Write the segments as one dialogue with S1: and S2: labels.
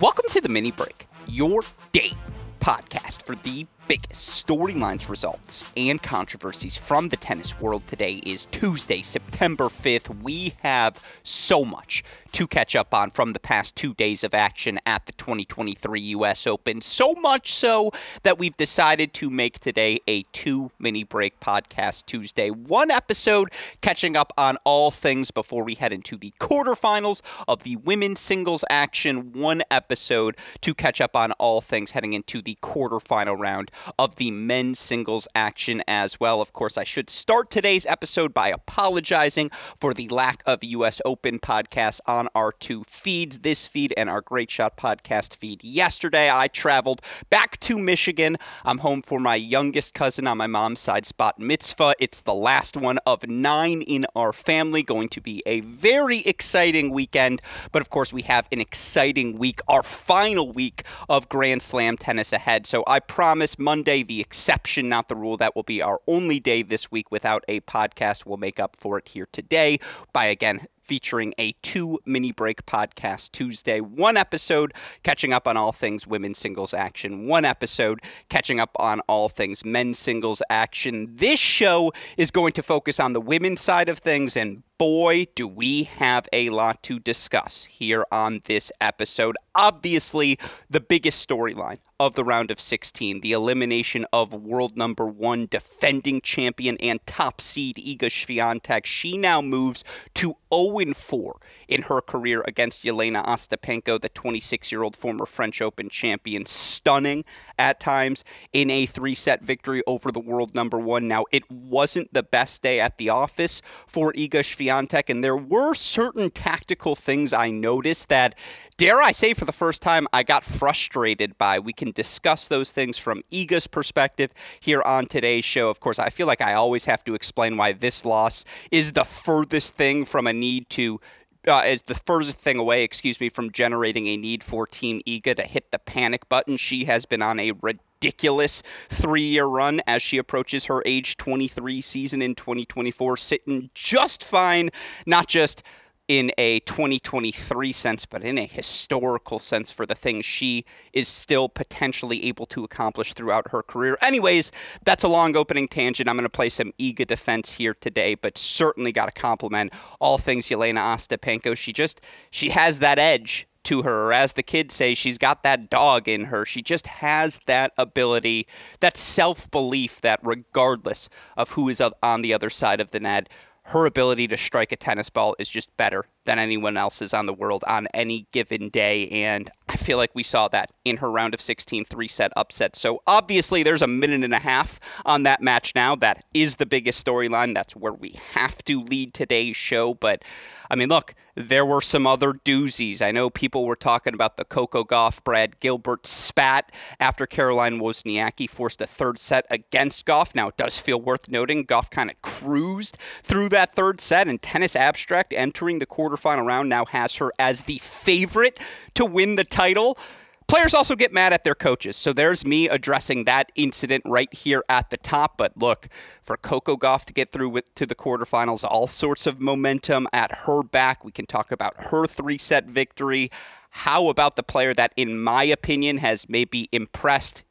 S1: Welcome to the mini break, your daily podcast for the biggest storylines, results, and controversies from the tennis world. Today is Tuesday, September 5th. We have so much to catch up on from the past two days of action at the 2023 U.S. Open. So much so that we've decided to make today a two mini break podcast Tuesday. One episode catching up on all things before we head into the quarterfinals of the women's singles action. One episode to catch up on all things heading into the quarterfinal round of the men's singles action as well. Of course, I should start today's episode by apologizing for the lack of U.S. Open podcasts on our two feeds, this feed and our Great Shot podcast feed. Yesterday, I traveled back to Michigan. I'm home for my youngest cousin on my mom's side, Spot Mitzvah. It's the last one of nine in our family. Going to be a very exciting weekend. But of course, we have an exciting week, our final week of Grand Slam tennis ahead. So I promise Monday, the exception, not the rule. That will be our only day this week without a podcast. We'll make up for it here today by again featuring a two mini break podcast Tuesday. One episode catching up on all things women's singles action, one episode catching up on all things men's singles action. This show is going to focus on the women's side of things and boy, do we have a lot to discuss here on this episode. Obviously, the biggest storyline of the round of 16, the elimination of world number one defending champion and top seed Iga Swiatek. She now moves to 0 4 in her career against Jelena Ostapenko, the 26 year old former French Open champion. Stunning at times in a three set victory over the world number one. Now, it wasn't the best day at the office for Iga Swiatek, and there were certain tactical things I noticed that dare I say, for the first time, I got frustrated by. We can discuss those things from Iga's perspective here on today's show. Of course, I feel like I always have to explain why this loss is the furthest thing from a need to uh, it's the furthest thing away, excuse me, from generating a need for Team Iga to hit the panic button. She has been on a ridiculous three year run as she approaches her age 23 season in 2024, sitting just fine, not just in a 2023 sense, but in a historical sense for the things she is still potentially able to accomplish throughout her career. Anyways, that's a long opening tangent. I'm going to play some Iga defense here today, but certainly got to compliment all things Jelena Ostapenko. She just she has that edge to her, or as the kids say, she's got that dog in her. She just has that ability, that self belief that regardless of who is on the other side of the net, her ability to strike a tennis ball is just better than anyone else's on the world on any given day. And I feel like we saw that in her round of 16 three set upset. So obviously, there's a minute and a half on that match now. That is the biggest storyline. That's where we have to lead today's show. But I mean, look, there were some other doozies. I know people were talking about the Coco Gauff Brad Gilbert spat after Caroline Wozniacki forced a third set against Gauff. Now, it does feel worth noting Gauff kind of cruised through that third set, and Tennis Abstract entering the quarterfinal round now has her as the favorite to win the title. Players also get mad at their coaches. So there's me addressing that incident right here at the top. But look, for Coco Gauff to get through with, to the quarterfinals, all sorts of momentum at her back. We can talk about her three set victory. How about the player that, in my opinion, has maybe impressed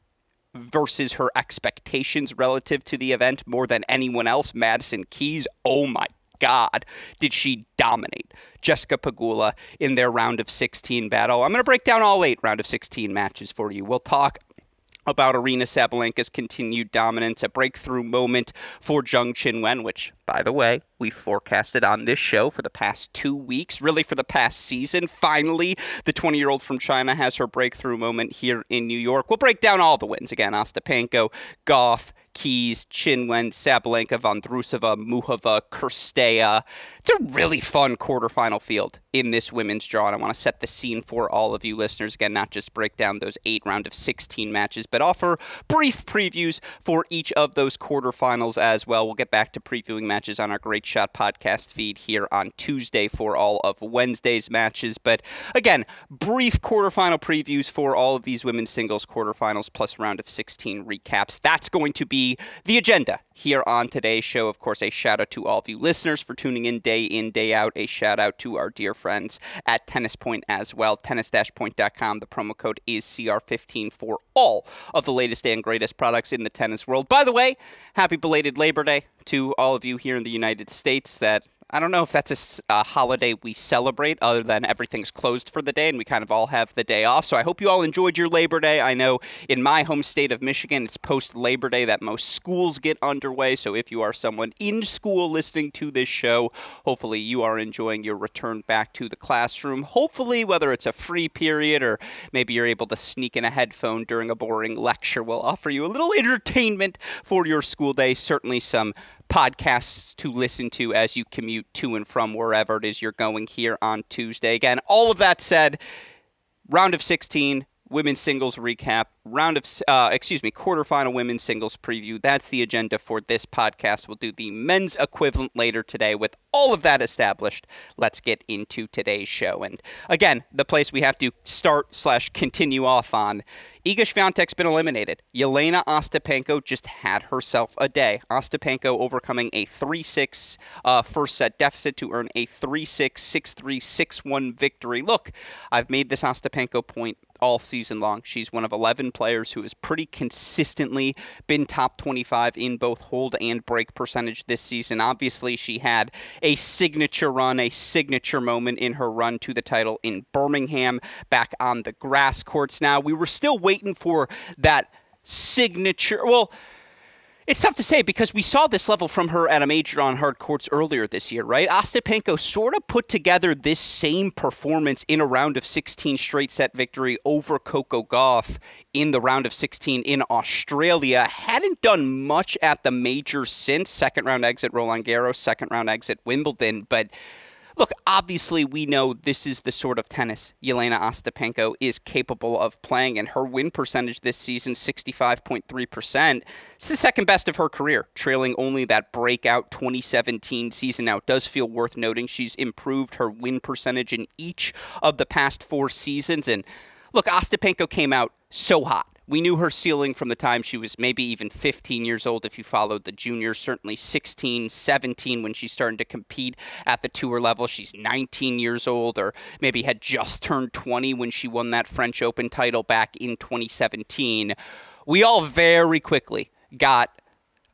S1: versus her expectations relative to the event more than anyone else? Madison Keys. Oh my God, did she dominate Jessica Pegula in their round of 16 battle? I'm going to break down all eight round of 16 matches for you. We'll talk about Aryna Sabalenka's continued dominance, a breakthrough moment for Zheng Qinwen, which, by the way, we forecasted on this show for the past two weeks, really for the past season. Finally, the 20 year old from China has her breakthrough moment here in New York. We'll break down all the wins again Ostapenko, Gauff, Keys, Qinwen, Sabalenka, Vondrousova, Muchova, Cirstea. It's a really fun quarterfinal field in this women's draw, and I want to set the scene for all of you listeners. Again, not just break down those eight round of 16 matches, but offer brief previews for each of those quarterfinals as well. We'll get back to previewing matches on our Great Shot podcast feed here on Tuesday for all of Wednesday's matches. But again, brief quarterfinal previews for all of these women's singles quarterfinals plus round of 16 recaps. That's going to be the agenda here on today's show. Of course, a shout out to all of you listeners for tuning in day in, day out. A shout out to our dear friends at Tennis Point as well. Tennis-point.com. The promo code is CR15 for all of the latest and greatest products in the tennis world. By the way, happy belated Labor Day to all of you here in the United States that I don't know if that's a, a, holiday we celebrate other than everything's closed for the day and we kind of all have the day off. So I hope you all enjoyed your Labor Day. I know in my home state of Michigan, it's post Labor Day that most schools get underway. So if you are someone in school listening to this show, hopefully you are enjoying your return back to the classroom. Hopefully, whether it's a free period or maybe you're able to sneak in a headphone during a boring lecture, we'll offer you a little entertainment for your school day. Certainly some podcasts to listen to as you commute to and from wherever it is you're going here on Tuesday. Again, all of that said, round of 16, women's singles recap, round of, uh, excuse me, quarterfinal women's singles preview. That's the agenda for this podcast. We'll do the men's equivalent later today. With all of that established, let's get into today's show. And again, the place we have to start slash continue off on Iga Swiatek's been eliminated. Jelena Ostapenko just had herself a day. Ostapenko overcoming a 3-6 uh, first set deficit to earn a 3-6, 6-3, 6-1 victory. Look, I've made this Ostapenko point all season long. She's one of 11 players who has pretty consistently been top 25 in both hold and break percentage this season. Obviously, she had a signature run, a signature moment in her run to the title in Birmingham back on the grass courts. Now, we were still waiting for that signature. Well, it's tough to say because we saw this level from her at a major on hard courts earlier this year, right? Ostapenko sort of put together this same performance in a round of 16 straight set victory over Coco Gauff in the round of 16 in Australia. Hadn't done much at the major since second round exit Roland Garros, second round exit Wimbledon, but Look, obviously, we know this is the sort of tennis Jelena Ostapenko is capable of playing, and her win percentage this season, 65.3%. It's the second best of her career, trailing only that breakout 2017 season. Now, it does feel worth noting she's improved her win percentage in each of the past four seasons. And look, Ostapenko came out so hot we knew her ceiling from the time she was maybe even 15 years old if you followed the juniors, certainly 16, 17 when she started to compete at the tour level. She's 19 years old or maybe had just turned 20 when she won that French Open title back in 2017. We all very quickly got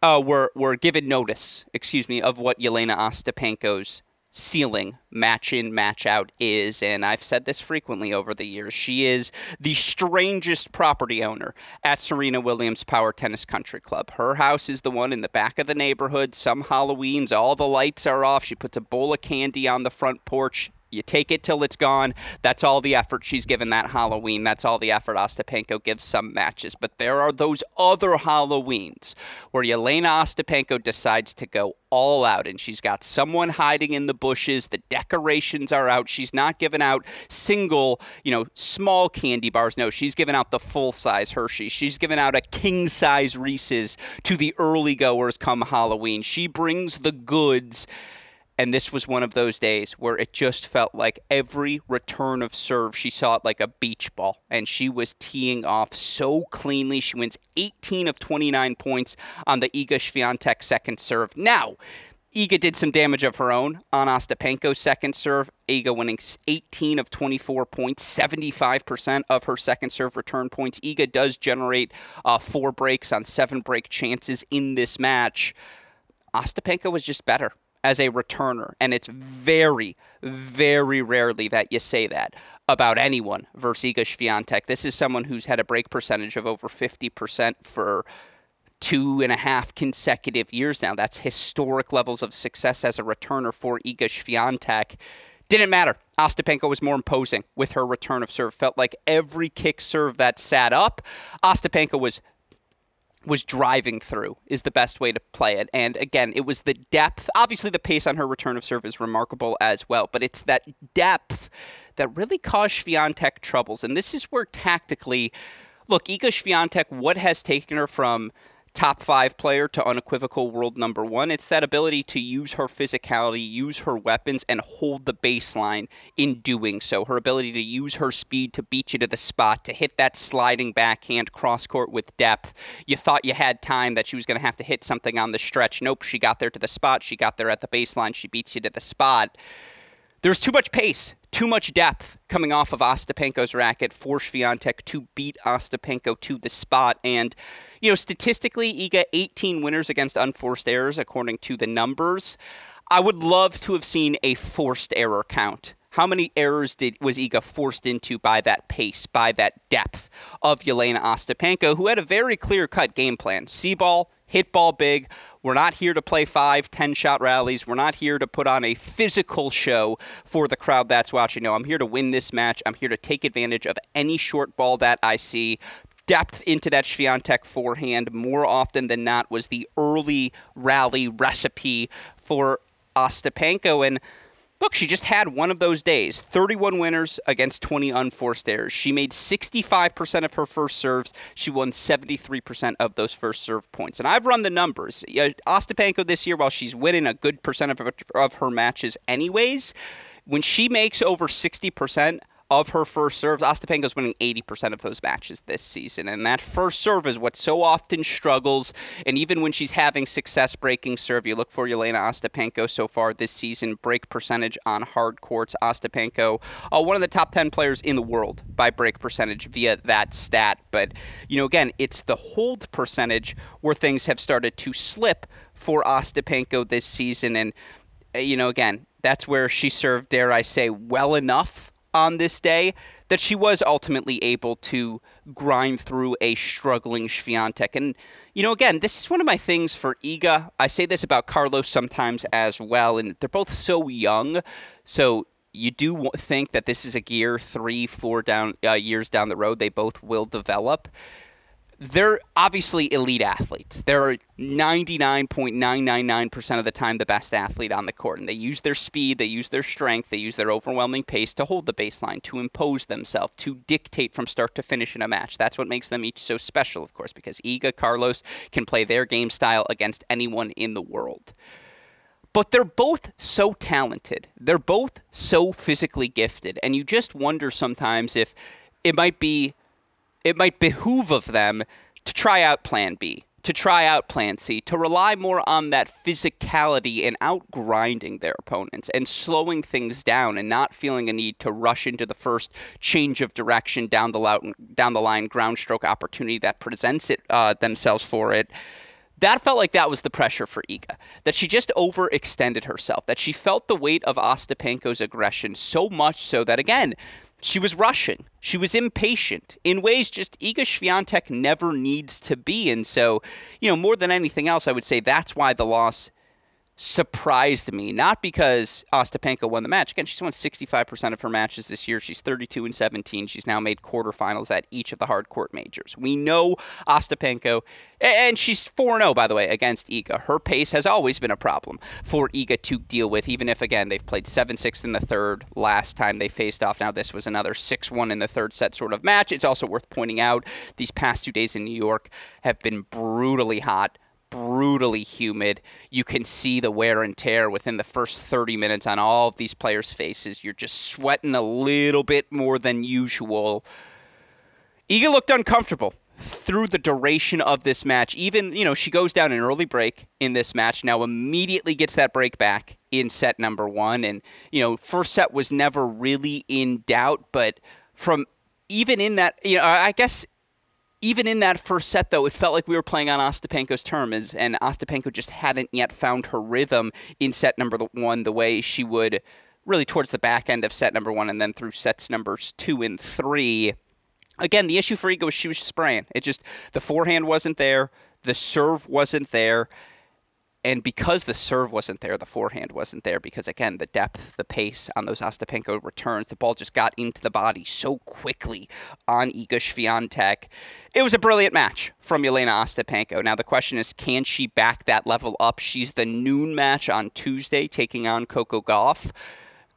S1: uh, were were given notice, excuse me, of what Jelena Ostapenko's ceiling match in match out is and I've said this frequently over the years she is the strangest property owner at Serena Williams Power Tennis Country Club. Her house is the one in the back of the neighborhood. Some Halloweens all the lights are off. She puts a bowl of candy on the front porch you take it till it's gone. That's all the effort she's given that Halloween. That's all the effort Ostapenko gives some matches. But there are those other Halloweens where Jelena Ostapenko decides to go all out and she's got someone hiding in the bushes. The decorations are out. She's not giving out single, you know, small candy bars. No, she's giving out the full size Hershey. She's giving out a king size Reese's to the early goers come Halloween. She brings the goods and this was one of those days where it just felt like every return of serve, she saw it like a beach ball. And she was teeing off so cleanly. She wins 18 of 29 points on the Iga Swiatek second serve. Now, Iga did some damage of her own on Ostapenko's second serve. Iga winning 18 of 24 points, 75% of her second serve return points. Iga does generate uh, four breaks on seven break chances in this match. Ostapenko was just better as a returner, and it's very, very rarely that you say that about anyone versus Iga. This is someone who's had a break percentage of over 50% for two and a half consecutive years now. That's historic levels of success as a returner for Iga Swiatek. Didn't matter. Ostapenko was more imposing with her return of serve. Felt like every kick serve that sat up, Ostapenko was was driving through is the best way to play it. And again, it was the depth. Obviously, the pace on her return of serve is remarkable as well, but it's that depth that really caused Swiatek troubles. And this is where tactically, look, Iga Swiatek, what has taken her from top five player to unequivocal world number one. It's that ability to use her physicality, use her weapons, and hold the baseline in doing so. Her ability to use her speed to beat you to the spot, to hit that sliding backhand cross court with depth. You thought you had time that she was going to have to hit something on the stretch. Nope, she got there to the spot. She got there at the baseline. She beats you to the spot. There's too much pace, too much depth coming off of Ostapenko's racket for Swiatek to beat Ostapenko to the spot. And you know, statistically, Iga 18 winners against unforced errors according to the numbers. I would love to have seen a forced error count. How many errors did was Iga forced into by that pace, by that depth of Jelena Ostapenko, who had a very clear-cut game plan: see ball, hit ball big. We're not here to play five, ten shot rallies. We're not here to put on a physical show for the crowd that's watching. No, I'm here to win this match. I'm here to take advantage of any short ball that I see depth into that Swiatek forehand more often than not was the early rally recipe for Ostapenko. And look, she just had one of those days 31 winners against 20 unforced errors. She made 65% of her first serves. She won 73% of those first serve points. And I've run the numbers. Ostapenko this year, while she's winning a good percent of her, of her matches, anyways, when she makes over 60%, of her first serves. Ostapenko's winning 80% of those matches this season. And that first serve is what so often struggles. And even when she's having success breaking serve, you look for Jelena Ostapenko so far this season. Break percentage on hard courts. Ostapenko, uh, one of the top 10 players in the world by break percentage via that stat. But, you know, again, it's the hold percentage where things have started to slip for Ostapenko this season. And, uh, you know, again, that's where she served, dare I say, well enough on this day that she was ultimately able to grind through a struggling Swiatek. And, you know, again, this is one of my things for Iga. I say this about Carlos sometimes as well, and they're both so young. So you do think that this is a gear three, four down uh, years down the road. They both will develop they're obviously elite athletes. They're 99.999% of the time the best athlete on the court. And they use their speed, they use their strength, they use their overwhelming pace to hold the baseline, to impose themselves, to dictate from start to finish in a match. That's what makes them each so special, of course, because Iga, Carlos can play their game style against anyone in the world. But they're both so talented. They're both so physically gifted. And you just wonder sometimes if it might be it might behoove of them to try out plan B, to try out plan C, to rely more on that physicality and outgrinding their opponents and slowing things down and not feeling a need to rush into the first change of direction down the down the line ground stroke opportunity that presents it uh, themselves for it. That felt like that was the pressure for Iga. That she just overextended herself. That she felt the weight of Ostapenko's aggression so much so that again, she was rushing. She was impatient in ways just Iga Swiatek never needs to be. And so, you know, more than anything else, I would say that's why the loss surprised me. Not because Ostapenko won the match. Again, she's won 65% of her matches this year. She's 32 and 17. She's now made quarterfinals at each of the hard court majors. We know Ostapenko, and she's 4 0, by the way, against Iga. Her pace has always been a problem for Iga to deal with, even if, again, they've played 7 6 in the third last time they faced off. Now, this was another 6 1 in the third set sort of match. It's also worth pointing out these past two days in New York have been brutally hot brutally humid. You can see the wear and tear within the first 30 minutes on all of these players' faces. You're just sweating a little bit more than usual. Iga looked uncomfortable through the duration of this match. Even, you know, she goes down an early break in this match, now immediately gets that break back in set number one. And, you know, first set was never really in doubt, but from even in that, you know, I guess even in that first set, though, it felt like we were playing on Ostapenko's terms, and Ostapenko just hadn't yet found her rhythm in set number one the way she would really towards the back end of set number one and then through sets numbers two and three. Again, the issue for Iga was she was spraying. It just, the forehand wasn't there, the serve wasn't there and because the serve wasn't there, the forehand wasn't there. Because again, the depth, the pace on those Ostapenko returns, the ball just got into the body so quickly on Iga Swiatek. It was a brilliant match from Jelena Ostapenko. Now the question is, can she back that level up? She's the noon match on Tuesday, taking on Coco Gauff.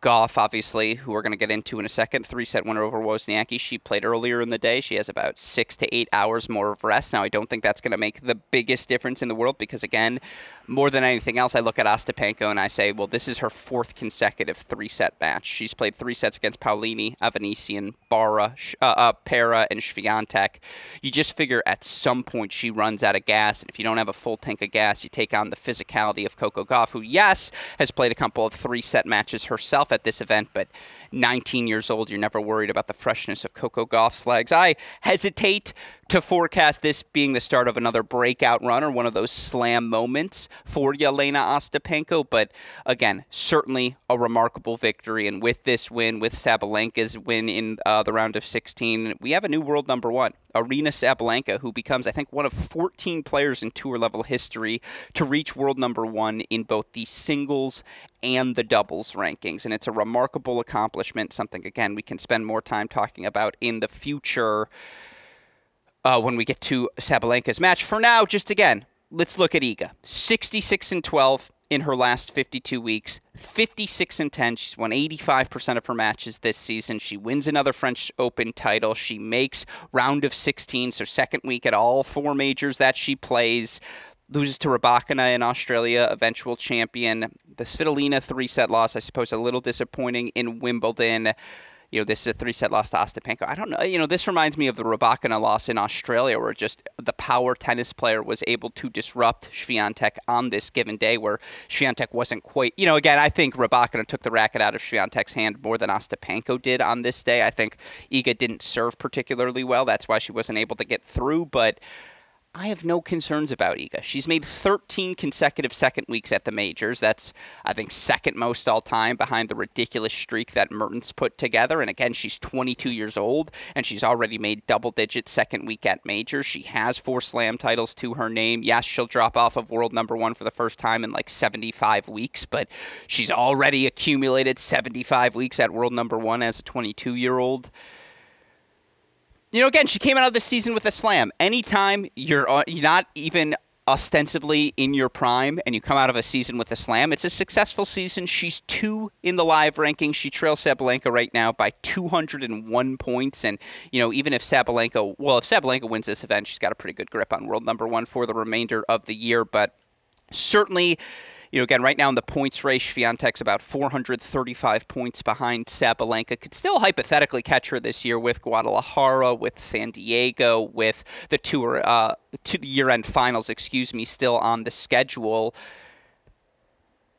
S1: Gauff, obviously, who we're going to get into in a second, three set winner over Wozniacki. She played earlier in the day. She has about six to eight hours more of rest. Now, I don't think that's going to make the biggest difference in the world because, again, more than anything else, I look at Ostapenko and I say, well, this is her fourth consecutive three set match. She's played three sets against Paolini, Avanesyan, Barra, uh, uh, Pera, and Swiatek. You just figure at some point she runs out of gas, and if you don't have a full tank of gas, you take on the physicality of Coco Gauff, who, yes, has played a couple of three set matches herself at this event, but 19 years old, you're never worried about the freshness of Coco Gauff's legs. I hesitate to forecast this being the start of another breakout run or one of those slam moments for Jelena Ostapenko. But again, certainly a remarkable victory. And with this win, with Sabalenka's win in uh, the round of 16, we have a new world number one. Aryna Sabalenka, who becomes, I think, one of 14 players in tour level history to reach world number one in both the singles and the doubles rankings. And it's a remarkable accomplishment, something, again, we can spend more time talking about in the future uh, when we get to Sabalenka's match. For now, just again, let's look at Iga. 66 and 12 in her last 52 weeks, 56 and 10. She's won 85% of her matches this season. She wins another French Open title. She makes round of 16, so second week at all four majors that she plays. Loses to Rybakina in Australia, eventual champion. The Svitolina three set loss, I suppose, a little disappointing in Wimbledon you know, this is a three set loss to Ostapenko. I don't know. You know, this reminds me of the Rybakina loss in Australia, where just the power tennis player was able to disrupt Swiatek on this given day, where Swiatek wasn't quite. You know, again, I think Rybakina took the racket out of Swiatek's hand more than Ostapenko did on this day. I think Iga didn't serve particularly well. That's why she wasn't able to get through. But I have no concerns about Iga. She's made 13 consecutive second weeks at the majors. That's, I think, second most all time behind the ridiculous streak that Mertens put together. And again, she's 22 years old and she's already made double digit second week at majors. She has four slam titles to her name. Yes, she'll drop off of world number one for the first time in like 75 weeks, but she's already accumulated 75 weeks at world number one as a 22 year old you know, again, she came out of the season with a slam. Anytime you're, not even ostensibly in your prime and you come out of a season with a slam, it's a successful season. She's two in the live ranking. She trails Sabalenka right now by 201 points. And, you know, even if Sabalenka, well, if Sabalenka wins this event, she's got a pretty good grip on world number one for the remainder of the year. But certainly you know, again, right now in the points race, Swiatek's about 435 points behind Sabalenka. Could still hypothetically catch her this year with Guadalajara, with San Diego, with the tour, uh, to the year-end finals, excuse me, still on the schedule.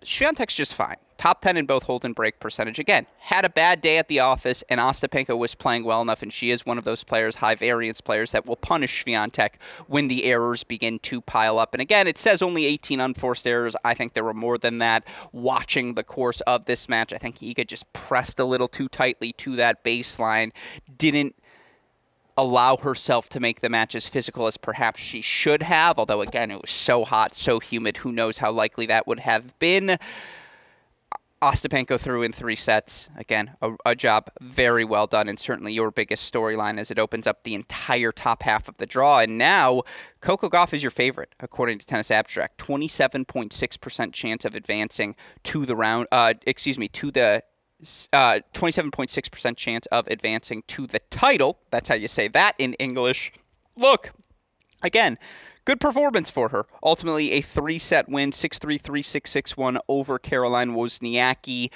S1: Swiatek's just fine top 10 in both hold and break percentage. Again, had a bad day at the office, and Ostapenko was playing well enough, and she is one of those players, high variance players, that will punish Swiatek when the errors begin to pile up. And again, it says only 18 unforced errors. I think there were more than that. Watching the course of this match, I think Iga just pressed a little too tightly to that baseline, didn't allow herself to make the match as physical as perhaps she should have. Although, again, it was so hot, so humid. Who knows how likely that would have been. Ostapenko threw in three sets. Again, a, a, job very well done, and certainly your biggest storyline as it opens up the entire top half of the draw. And now, Coco Gauff is your favorite, according to Tennis Abstract. 27.6% chance of advancing to the round, uh, excuse me, to the uh, 27.6% chance of advancing to the title. That's how you say that in English. Look, again, good performance for her. Ultimately, a three set win 6 3 3 6 6 1 over Caroline Wozniacki.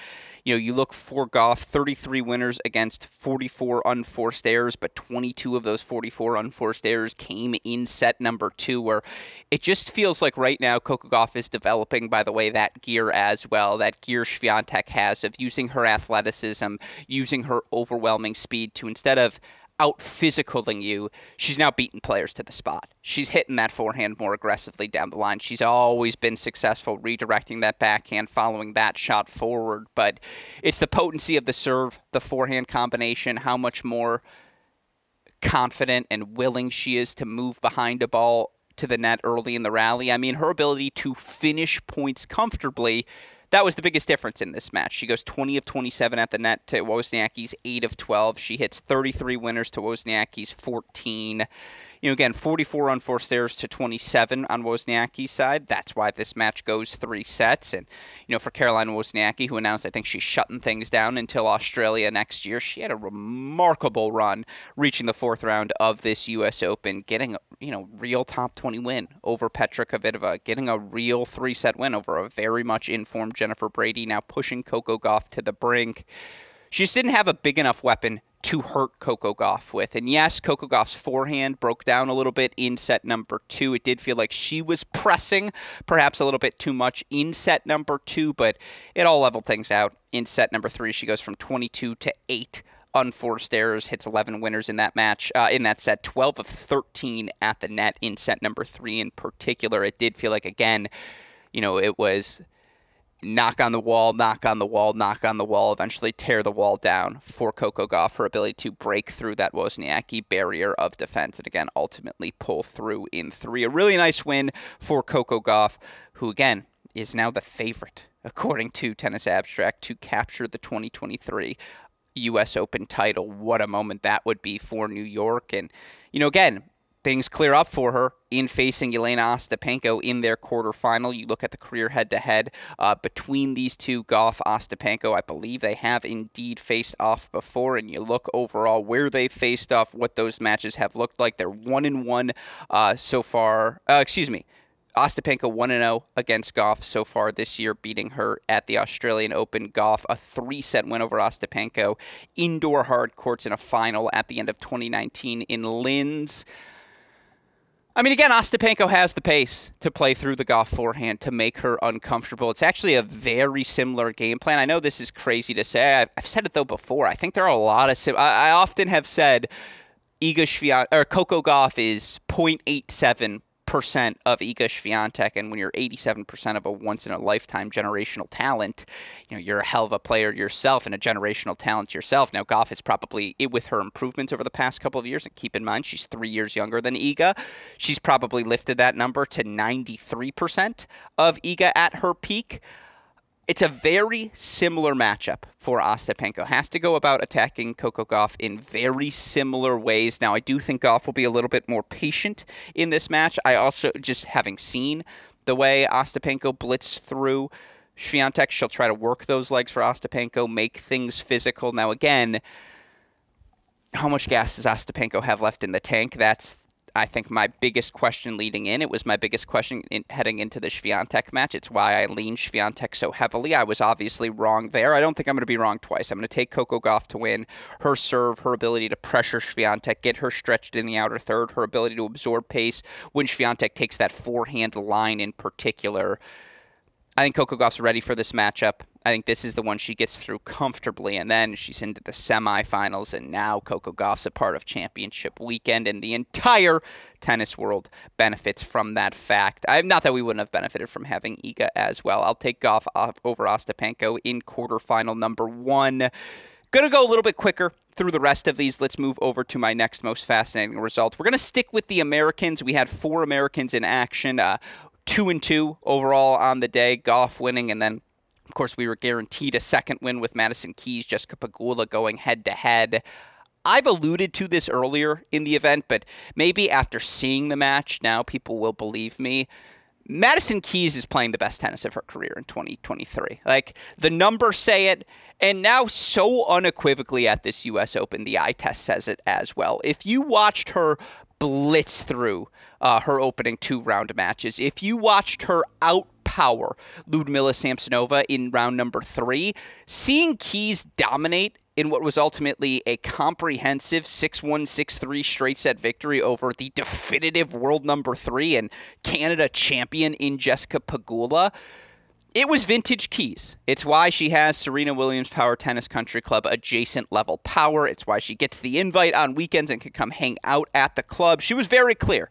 S1: You know, you look for Gauff, 33 winners against 44 unforced errors, but 22 of those 44 unforced errors came in set number two, where it just feels like right now Coco Gauff is developing, by the way, that gear as well, that gear Swiatek has of using her athleticism, using her overwhelming speed to instead of out physicaling you, she's now beating players to the spot. She's hitting that forehand more aggressively down the line. She's always been successful redirecting that backhand, following that shot forward. But it's the potency of the serve, the forehand combination, how much more confident and willing she is to move behind a ball to the net early in the rally. I mean, her ability to finish points comfortably that was the biggest difference in this match. She goes 20 of 27 at the net to Wozniacki's 8 of 12. She hits 33 winners to Wozniacki's 14 you know, again, 44 unforced errors to 27 on Wozniacki's side. That's why this match goes three sets. And, you know, for Caroline Wozniacki, who announced, I think she's shutting things down until Australia next year, she had a remarkable run reaching the fourth round of this U.S. Open, getting, you know, real top 20 win over Petra Kvitova, getting a real three set win over a very much informed Jennifer Brady, now pushing Coco Gauff to the brink. She just didn't have a big enough weapon to hurt Coco Gauff with. And yes, Coco Gauff's forehand broke down a little bit in set number two. It did feel like she was pressing perhaps a little bit too much in set number two, but it all leveled things out. In set number three, she goes from 22 to 8 unforced errors, hits 11 winners in that match, uh, in that set, 12 of 13 at the net in set number three in particular. It did feel like, again, you know, it was knock on the wall, knock on the wall, knock on the wall, eventually tear the wall down for Coco Gauff, her ability to break through that Wozniacki barrier of defense, and again, ultimately pull through in three. A really nice win for Coco Gauff, who again is now the favorite, according to Tennis Abstract, to capture the 2023 U.S. Open title. What a moment that would be for New York. And, you know, again, things clear up for her in facing Elena Ostapenko in their quarterfinal. You look at the career head to head between these two, Gauff, Ostapenko. I believe they have indeed faced off before, and you look overall where they faced off, what those matches have looked like. They're one and one uh, so far. Uh, excuse me. Ostapenko 1 0 against Gauff so far this year, beating her at the Australian Open. Gauff, a three set win over Ostapenko. Indoor hard courts in a final at the end of 2019 in Linz. I mean, again, Ostapenko has the pace to play through the Gauff forehand to make her uncomfortable. It's actually a very similar game plan. I know this is crazy to say. I've, I've said it though before. I think there are a lot of. Sim- I, I often have said Iga Swiatek or Coco Gauff is 0.87 percent of Iga Swiatek, and when you're 87% of a once in a lifetime generational talent, you know you're a hell of a player yourself and a generational talent yourself. Now Gauff is probably with her improvements over the past couple of years, and keep in mind she's three years younger than Iga. She's probably lifted that number to 93% of Iga at her peak. It's a very similar matchup for Ostapenko. Has to go about attacking Coco Gauff in very similar ways. Now, I do think Gauff will be a little bit more patient in this match. I also, just having seen the way Ostapenko blitz through Swiatek, she'll try to work those legs for Ostapenko, make things physical. Now, again, how much gas does Ostapenko have left in the tank? That's I think my biggest question leading in. It was my biggest question in, heading into the Swiatek match. It's why I leaned Swiatek so heavily. I was obviously wrong there. I don't think I'm going to be wrong twice. I'm going to take Coco Gauff to win. Her serve, her ability to pressure Swiatek, get her stretched in the outer third, her ability to absorb pace when Swiatek takes that forehand line in particular. I think Coco Gauff's ready for this matchup. I think this is the one she gets through comfortably, and then she's into the semifinals, and now Coco Gauff's a part of championship weekend, and the entire tennis world benefits from that fact. I not that we wouldn't have benefited from having Iga as well. I'll take Gauff over Ostapenko in quarterfinal number one. Gonna go a little bit quicker through the rest of these. Let's move over to my next most fascinating result. We're gonna stick with the Americans. We had four Americans in action. Uh, two and two overall on the day. Gauff winning, and then of course we were guaranteed a second win with Madison Keys, Jessica Pegula going head to head. I've alluded to this earlier in the event, but maybe after seeing the match now, people will believe me. Madison Keys is playing the best tennis of her career in 2023. Like the numbers say it, and now so unequivocally at this U.S. Open, the eye test says it as well. If you watched her blitz through uh, her opening two round matches. If you watched her outpower Ludmila Samsonova in round number three, seeing Keys dominate in what was ultimately a comprehensive 6 1 6 3 straight set victory over the definitive world number three and Canada champion in Jessica Pegula. it was vintage keys. It's why she has Serena Williams Power Tennis Country Club adjacent level power. It's why she gets the invite on weekends and can come hang out at the club. She was very clear.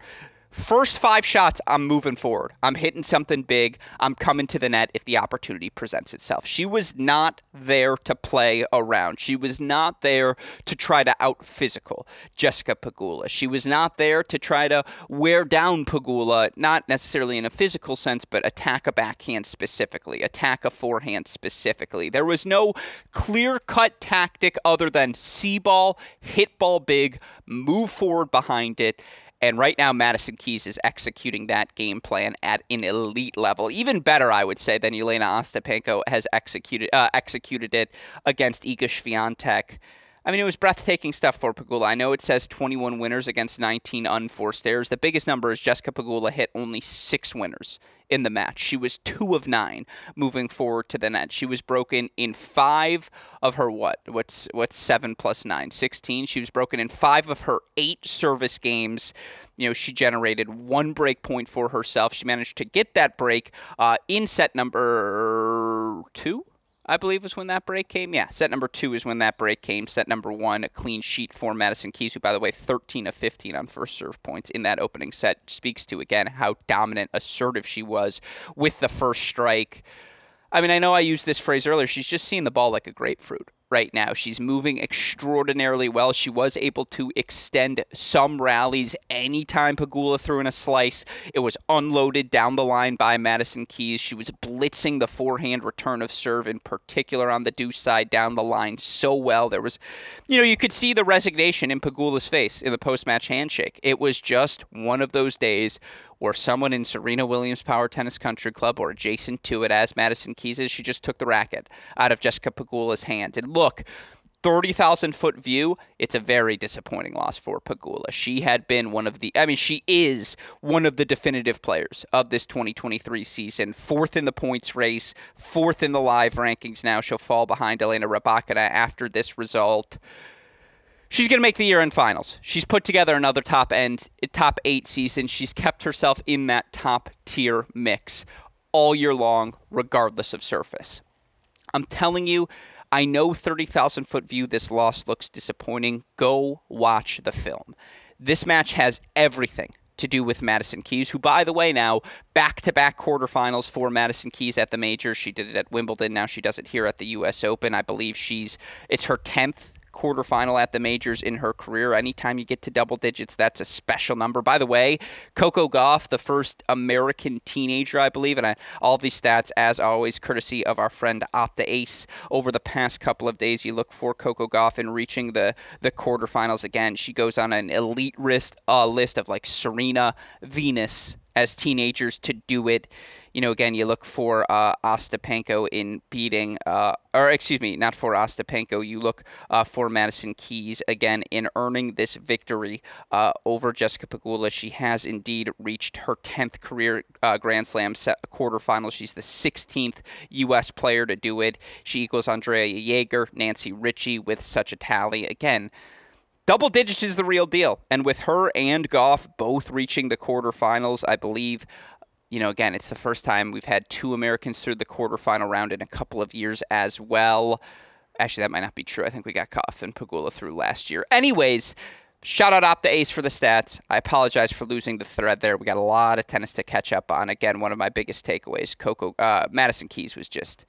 S1: First five shots, I'm moving forward. I'm hitting something big. I'm coming to the net if the opportunity presents itself. She was not there to play around. She was not there to try to out physical Jessica Pegula. She was not there to try to wear down Pegula, not necessarily in a physical sense, but attack a backhand specifically, attack a forehand specifically. There was no clear cut tactic other than see ball, hit ball big, move forward behind it and right now, Madison Keys is executing that game plan at an elite level, even better, I would say, than Elena Ostapenko has executed uh, executed it against Iga Swiatek. I mean, it was breathtaking stuff for Pegula. I know it says 21 winners against 19 unforced errors. The biggest number is Jessica Pegula hit only six winners in the match. She was two of nine moving forward to the net. She was broken in five of her what? What's what's seven plus nine? Sixteen. She was broken in five of her eight service games. You know, she generated one break point for herself. She managed to get that break uh, in set number two. I believe was when that break came. Yeah, set number two is when that break came. Set number one, a clean sheet for Madison Keys, who, by the way, 13 of 15 on first serve points in that opening set, speaks to, again, how dominant, assertive she was with the first strike. I mean, I know I used this phrase earlier. She's just seeing the ball like a grapefruit right now. She's moving extraordinarily well. She was able to extend some rallies anytime Pegula threw in a slice. It was unloaded down the line by Madison Keys. She was blitzing the forehand return of serve, in particular on the deuce side down the line so well. There was, you know, you could see the resignation in Pegula's face in the post match handshake. It was just one of those days or someone in Serena Williams Power Tennis Country Club or adjacent to it as Madison Keys is, she just took the racket out of Jessica Pegula's hand. And look, 30,000 foot view, it's a very disappointing loss for Pegula. She had been one of the, I mean, she is one of the definitive players of this 2023 season. Fourth in the points race, fourth in the live rankings now. She'll fall behind Elena Rybakina after this result. She's going to make the year end finals. She's put together another top end, top eight season. She's kept herself in that top tier mix all year long, regardless of surface. I'm telling you, I know 30,000 foot view, this loss looks disappointing. Go watch the film. This match has everything to do with Madison Keys, who, by the way, now back to back quarterfinals for Madison Keys at the majors. She did it at Wimbledon. Now she does it here at the U.S. Open. I believe she's it's her 10th quarterfinal at the majors in her career. Anytime you get to double digits, that's a special number. By the way, Coco Gauff, the first American teenager, I believe, and I, all these stats, as always, courtesy of our friend Opta Ace. Over the past couple of days, you look for Coco Gauff in reaching the the quarterfinals again. She goes on an elite list uh, list of like Serena, Venus as teenagers to do it you know, again, you look for uh, Ostapenko in beating, uh, or excuse me, not for Ostapenko. You look uh, for Madison Keys again in earning this victory uh, over Jessica Pegula. She has indeed reached her 10th career uh, Grand Slam quarterfinal. She's the 16th U.S. player to do it. She equals Andrea Jaeger, Nancy Richey with such a tally. Again, double digits is the real deal. And with her and Gauff both reaching the quarterfinals, I believe you know, again, it's the first time we've had two Americans through the quarterfinal round in a couple of years as well. Actually, that might not be true. I think we got Gauff and Pegula through last year. Anyways, shout out Opta Ace for the stats. I apologize for losing the thread there. We got a lot of tennis to catch up on. Again, one of my biggest takeaways, Coco uh, Madison Keys was just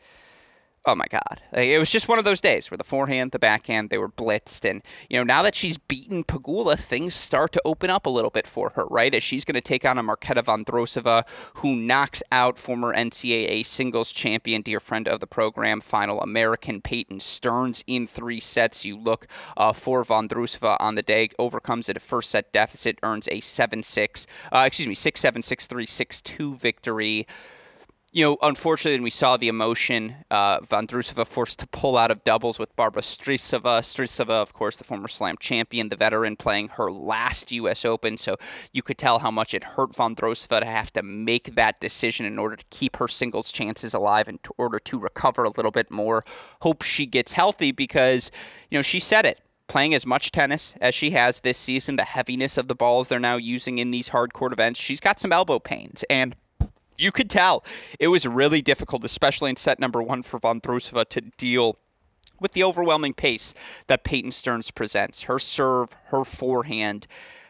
S1: oh my god. It was just one of those days where the forehand the backhand they were blitzed. And you know now that she's beaten pegula things start to open up a little bit for her right? As she's going to take on a marketa vondrousova who knocks out former ncaa singles champion dear friend of the program final american peyton stearns in three sets. You look uh, for vondrousova on the day overcomes it a first set deficit earns a 7-6 uh, excuse me 6-7 6-3 6-2 victory you know, unfortunately, we saw the emotion. Uh, Vondrousova forced to pull out of doubles with Barbara Strycova. Strycova, of course, the former slam champion, the veteran, playing her last U.S. Open. So you could tell how much it hurt Vondrousova to have to make that decision in order to keep her singles chances alive in order to recover a little bit more. Hope she gets healthy because, you know, she said it playing as much tennis as she has this season, the heaviness of the balls they're now using in these hard court events, she's got some elbow pains. And you could tell it was really difficult, especially in set number one for Vondrousova to deal with the overwhelming pace that Peyton Stearns presents. Her serve, her forehand,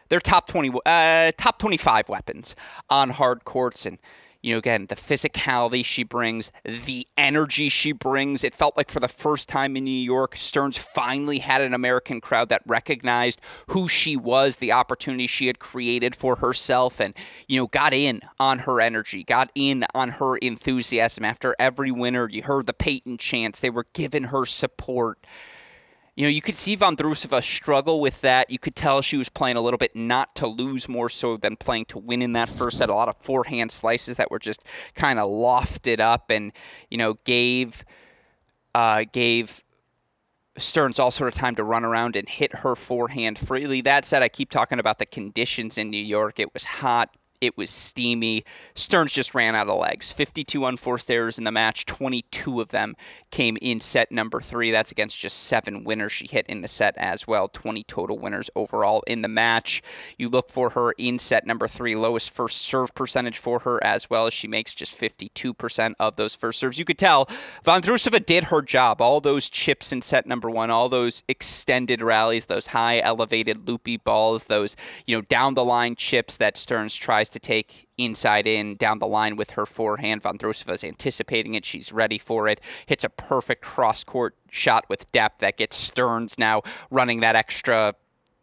S1: their top 20, uh, top 25 weapons on hard courts. And you know, again, the physicality she brings, the energy she brings. It felt like for the first time in New York, Stearns finally had an American crowd that recognized who she was, the opportunity she had created for herself, and, you know, got in on her energy, got in on her enthusiasm. After every winner, you heard the Peyton chants, they were giving her support you know, you could see Vondrousova struggle with that. You could tell she was playing a little bit not to lose more so than playing to win in that first set. A lot of forehand slices that were just kind of lofted up and, you know, gave uh, gave Stearns all sort of time to run around and hit her forehand freely. That said, I keep talking about the conditions in New York. It was hot. It was steamy. Stearns just ran out of legs. 52 unforced errors in the match. 22 of them came in set number three. That's against just seven winners she hit in the set as well. 20 total winners overall in the match. You look for her in set number three, lowest first serve percentage for her as well as she makes just 52% of those first serves. You could tell Vondrousova did her job. All those chips in set number one, all those extended rallies, those high elevated loopy balls, those you know down the line chips that Stearns tries tries to take inside in down the line with her forehand. Vondrousova is anticipating it. She's ready for it. Hits a perfect cross court shot with depth that gets Stearns now running that extra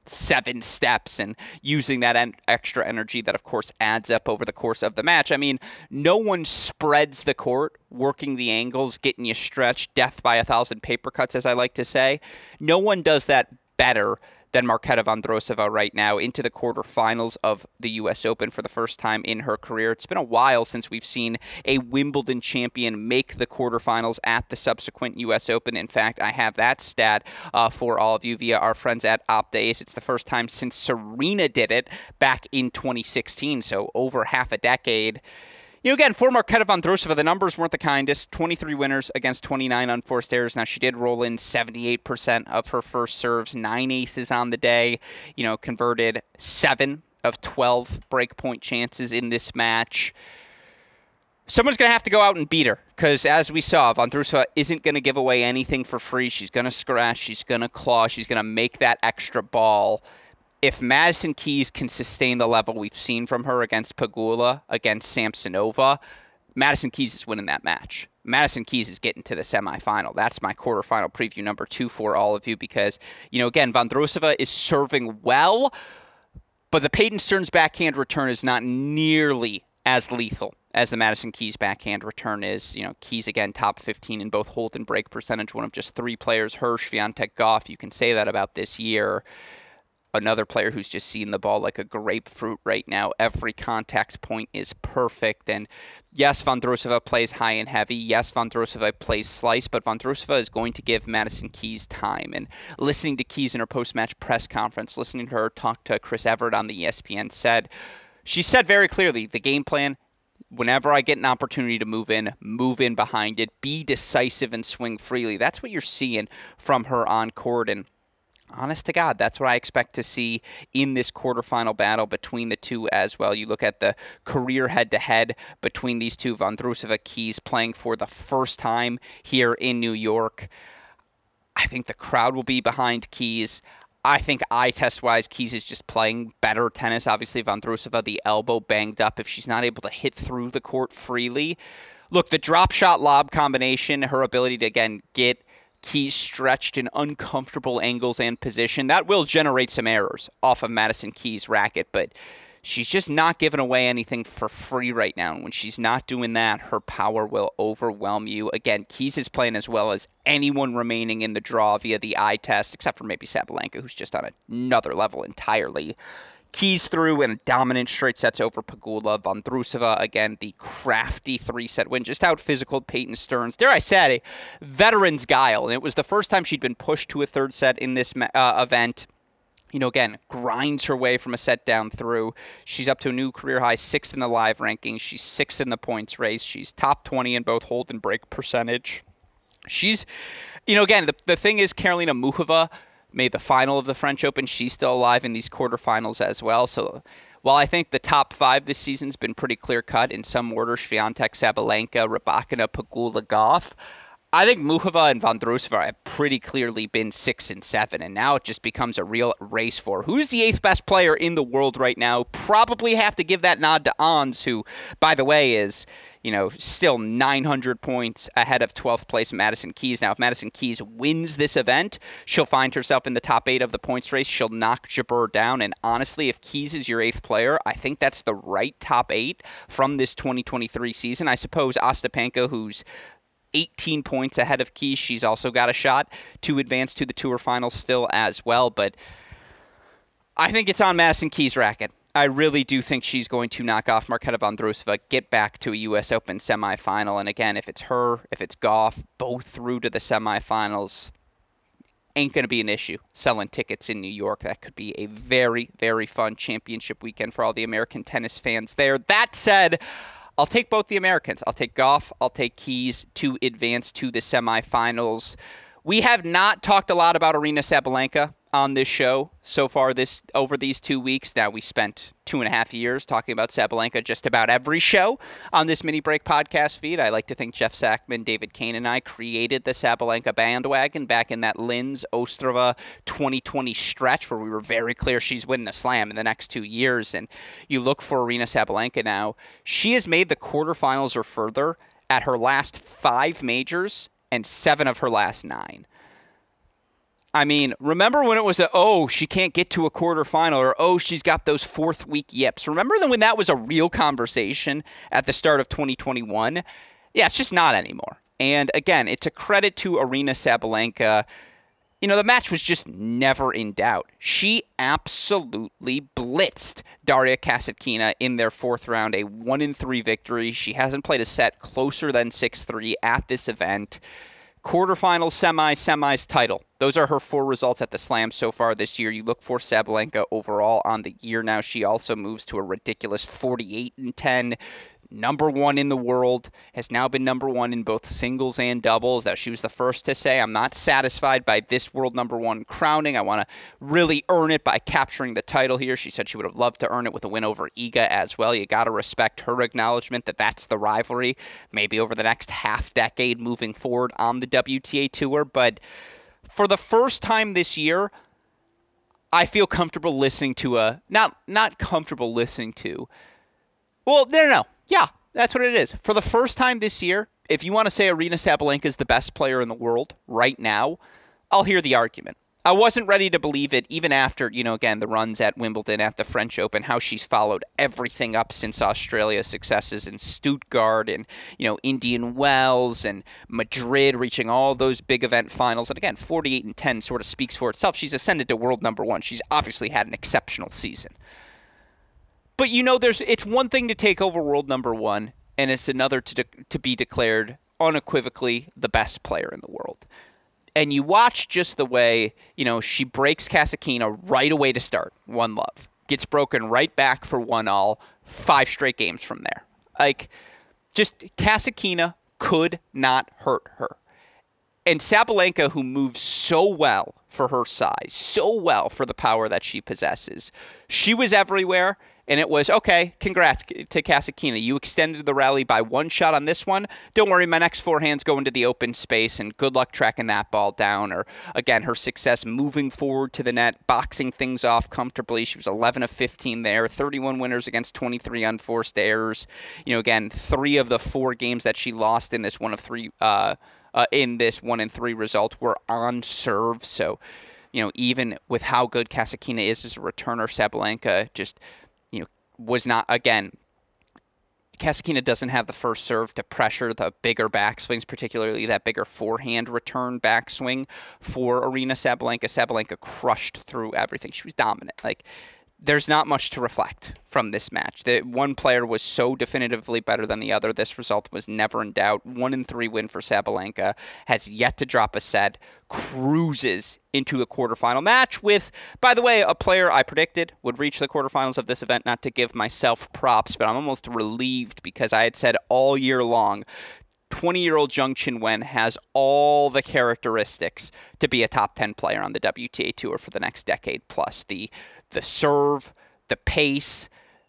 S1: seven steps and using that en- extra energy that of course adds up over the course of the match. I mean, no one spreads the court working the angles, getting you stretched, death by a thousand paper cuts as I like to say. No one does that better than Marketa Vondrousova right now into the quarterfinals of the U.S. Open for the first time in her career. It's been a while since we've seen a Wimbledon champion make the quarterfinals at the subsequent U.S. Open. In fact, I have that stat uh, for all of you via our friends at Opta It's the first time since Serena did it back in 2016, so over half a decade. You know, again, for Marketa Vondrousova, the numbers weren't the kindest. 23 winners against 29 unforced errors. Now, she did roll in 78% of her first serves, nine aces on the day, you know, converted seven of 12 breakpoint chances in this match. Someone's going to have to go out and beat her because, as we saw, Vondrousova isn't going to give away anything for free. She's going to scratch, she's going to claw, she's going to make that extra ball if Madison Keys can sustain the level we've seen from her against Pegula, against Samsonova, Madison Keys is winning that match. Madison Keys is getting to the semifinal. That's my quarterfinal preview number two for all of you because, you know, again, Vondrousova is serving well, but the Peyton Stearns backhand return is not nearly as lethal as the Madison Keys backhand return is. You know, Keys again top 15 in both hold and break percentage, one of just three players, Hirsch, Swiatek, Gauff. You can say that about this year another player who's just seeing the ball like a grapefruit right now. Every contact point is perfect. And yes, Vondrousova plays high and heavy. Yes, Vondrousova plays slice, but Vondrousova is going to give Madison Keys time. And listening to Keys in her post match press conference, listening to her talk to Chris Evert on the ESPN said, she said very clearly the game plan whenever I get an opportunity to move in, move in behind it, be decisive and swing freely. That's what you're seeing from her on court. And honest to God, that's what I expect to see in this quarterfinal battle between the two as well. You look at the career head to head between these two, Vondrousova Keys playing for the first time here in New York. I think the crowd will be behind Keys. I think eye test wise, Keys is just playing better tennis. Obviously, Vondrousova, the elbow banged up. If she's not able to hit through the court freely, look, the drop shot lob combination, her ability to again get Keys stretched in uncomfortable angles and position. That will generate some errors off of Madison Keys' racket, but she's just not giving away anything for free right now. And when she's not doing that, her power will overwhelm you. Again, Keys is playing as well as anyone remaining in the draw via the eye test, except for maybe Sabalenka, who's just on another level entirely. Keys through in a dominant straight sets over Pegula. Vondrousova, again, the crafty three set win. Just out physical Peyton Stearns. Dare I say, veteran's guile. And it was the first time she'd been pushed to a third set in this uh, event you know, again, grinds her way from a set down through. She's up to a new career high, sixth in the live rankings. She's sixth in the points race. She's top 20 in both hold and break percentage. She's, you know, again, the, the thing is, Karolina Muchova made the final of the French Open. She's still alive in these quarterfinals as well. So while I think the top five this season's been pretty clear cut in some order Swiatek, Sabalenka, Rybakina, Pegula, Gauff. I think Muchova and Vondrousova have pretty clearly been six and seven, and now it just becomes a real race for who's the eighth best player in the world right now. Probably have to give that nod to Ons, who, by the way, is you know still 900 points ahead of 12th place Madison Keys. Now, if Madison Keys wins this event, she'll find herself in the top eight of the points race. She'll knock Jabeur down, and honestly, if Keys is your eighth player, I think that's the right top eight from this 2023 season. I suppose Ostapenko, who's 18 points ahead of Keys. She's also got a shot to advance to the tour finals still as well. But I think it's on Madison Keys' racket. I really do think she's going to knock off Marketa Vondrousova, get back to a U.S. Open semifinal. And again, if it's her, if it's Gauff, both through to the semifinals, ain't going to be an issue selling tickets in New York. That could be a very, very fun championship weekend for all the American tennis fans there. That said, I'll take both the Americans. I'll take Gauff. I'll take Keys to advance to the semifinals. We have not talked a lot about Aryna Sabalenka on this show so far this over these two weeks. Now we spent two and a half years talking about Sabalenka just about every show on this mini break podcast feed. I like to think Jeff Sackmann, David Kane, and I created the Sabalenka bandwagon back in that Linz Ostrava 2020 stretch where we were very clear she's winning a slam in the next two years. And you look for Aryna Sabalenka now. She has made the quarterfinals or further at her last five majors and seven of her last nine. I mean, remember when it was a oh she can't get to a quarterfinal or oh she's got those fourth week yips. Remember when that was a real conversation at the start of 2021? Yeah, it's just not anymore. And again, it's a credit to Aryna Sabalenka. You know, the match was just never in doubt. She absolutely blitzed Daria Kasatkina in their fourth round, a one in three victory. She hasn't played a set closer than six three at this event quarterfinals, semi, semis, title. Those are her four results at the Slam so far this year. You look for Sabalenka overall on the year now. She also moves to a ridiculous 48 and 10 number one in the world, has now been number one in both singles and doubles. That she was the first to say, I'm not satisfied by this world number one crowning. I want to really earn it by capturing the title here. She said she would have loved to earn it with a win over Iga as well. You got to respect her acknowledgement that that's the rivalry, maybe over the next half decade moving forward on the WTA Tour. But for the first time this year, I feel comfortable listening to a not not comfortable listening to. Well, no, no, no. Yeah, that's what it is. For the first time this year, if you want to say Aryna Sabalenka is the best player in the world right now, I'll hear the argument. I wasn't ready to believe it even after, you know, again, the runs at Wimbledon, at the French Open, how she's followed everything up since Australia's successes in Stuttgart and, you know, Indian Wells and Madrid, reaching all those big event finals. And again, 48 and 10 sort of speaks for itself. She's ascended to world number one. She's obviously had an exceptional season. But you know, there's it's one thing to take over world number one, and it's another to de- to be declared unequivocally the best player in the world. And you watch just the way you know she breaks Kasatkina right away to start one love, gets broken right back for one all, five straight games from there. Like, just Kasatkina could not hurt her. And Sabalenka, who moves so well for her size, so well for the power that she possesses, she was everywhere and it was okay. Congrats to Kasatkina. You extended the rally by one shot on this one. Don't worry, my next four hands go into the open space, and good luck tracking that ball down. Or again, her success moving forward to the net, boxing things off comfortably. She was 11 of 15 there, 31 winners against 23 unforced errors. You know, again, three of the four games that she lost in this one of three. Uh, uh, in this one and three result were on serve. So, you know, even with how good Kasatkina is as a returner, Sabalenka just was not again. Kasatkina doesn't have the first serve to pressure the bigger backswings, particularly that bigger forehand return backswing for Aryna Sabalenka. Sabalenka crushed through everything. She was dominant. Like there's not much to reflect from this match. The one player was so definitively better than the other. This result was never in doubt. One in three win for Sabalenka has yet to drop a set. Cruises into a quarterfinal match with, by the way, a player I predicted would reach the quarterfinals of this event. Not to give myself props, but I'm almost relieved because I had said all year long 20 year old Zheng Qinwen has all the characteristics to be a top 10 player on the WTA Tour for the next decade plus. The the serve, the pace,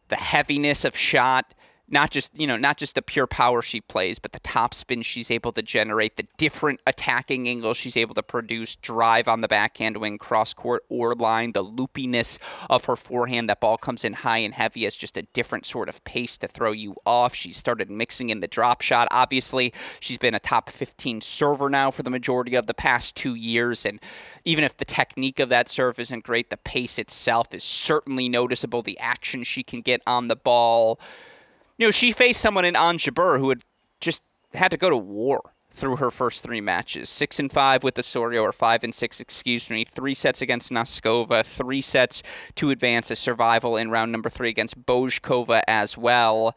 S1: the heaviness of shot, not just you know not just the pure power she plays but the top spin she's able to generate the different attacking angles she's able to produce drive on the backhand wing cross court or line the loopiness of her forehand that ball comes in high and heavy as just a different sort of pace to throw you off. She started mixing in the drop shot. Obviously she's been a top 15 server now for the majority of the past two years and even if the technique of that serve isn't great the pace itself is certainly noticeable. The action she can get on the ball you know, she faced someone in Ons Jabeur who had just had to go to war through her first three matches. Six and five with Osorio, or five and six, excuse me. Three sets against Noskova, three sets to advance a survival in round number three against Bouzkova as well.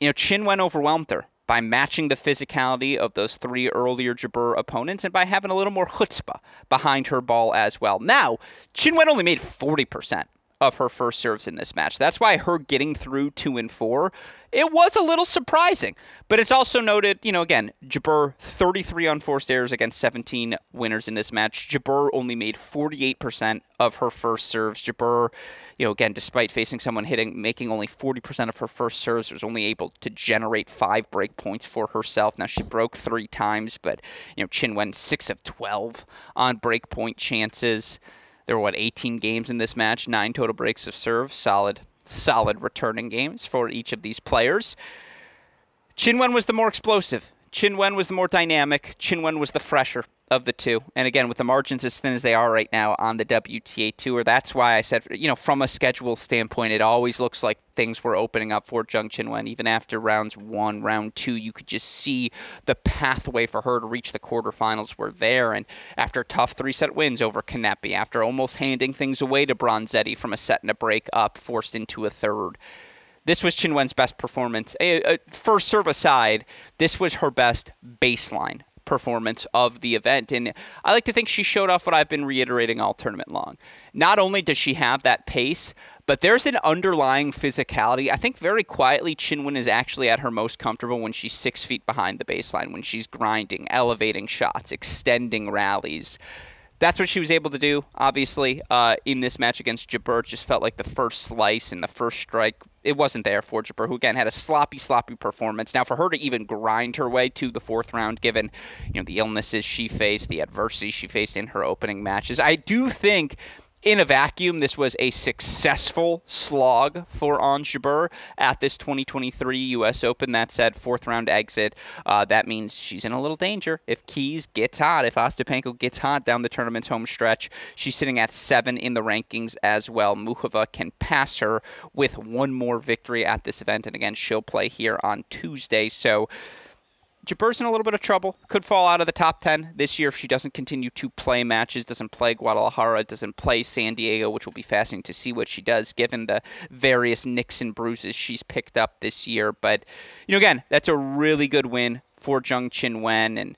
S1: You know, Qin Wen overwhelmed her by matching the physicality of those three earlier Jabeur opponents and by having a little more chutzpah behind her ball as well. Now, Qin Wen only made 40% of her first serves in this match. That's why her getting through two and four, it was a little surprising. But it's also noted, you know, again, Jabeur 33 unforced errors against 17 winners in this match. Jabeur only made 48% of her first serves. Jabeur, you know, again, despite facing someone hitting, making only 40% of her first serves, was only able to generate five break points for herself. Now she broke three times, but you know, Qinwen six of 12 on break point chances. There were what 18 games in this match, nine total breaks of serve, solid, solid returning games for each of these players. Qin Wen was the more explosive. Qin Wen was the more dynamic. Qin Wen was the fresher of the two. And again, with the margins as thin as they are right now on the WTA Tour, that's why I said, you know, from a schedule standpoint, it always looks like things were opening up for Zheng Qinwen. Even after rounds one, round two, you could just see the pathway for her to reach the quarterfinals were there. And after tough three set wins over Kanepi, after almost handing things away to Bronzetti from a set and a break up, forced into a third this was Qin Wen's best performance. Eh, eh, first serve aside, this was her best baseline performance of the event. And I like to think she showed off what I've been reiterating all tournament long. Not only does she have that pace, but there's an underlying physicality. I think very quietly, Qinwen is actually at her most comfortable when she's six feet behind the baseline, when she's grinding, elevating shots, extending rallies that's what she was able to do. Obviously, uh, in this match against Jabeur, just felt like the first slice and the first strike it wasn't there for Jabeur, who again had a sloppy, sloppy performance. Now, for her to even grind her way to the fourth round, given you know the illnesses she faced, the adversity she faced in her opening matches, I do think in a vacuum, this was a successful slog for Ons Jabeur at this 2023 U.S. Open. That said, fourth round exit. Uh, that means she's in a little danger. If Keys gets hot, if Ostapenko gets hot down the tournament's home stretch, she's sitting at seven in the rankings as well. Muchova can pass her with one more victory at this event. And again, she'll play here on Tuesday. So, Jabeur's in a little bit of trouble. Could fall out of the top 10 this year if she doesn't continue to play matches, doesn't play Guadalajara, doesn't play San Diego, which will be fascinating to see what she does given the various nicks and bruises she's picked up this year. But, you know, again, that's a really good win for Zheng Qinwen. And,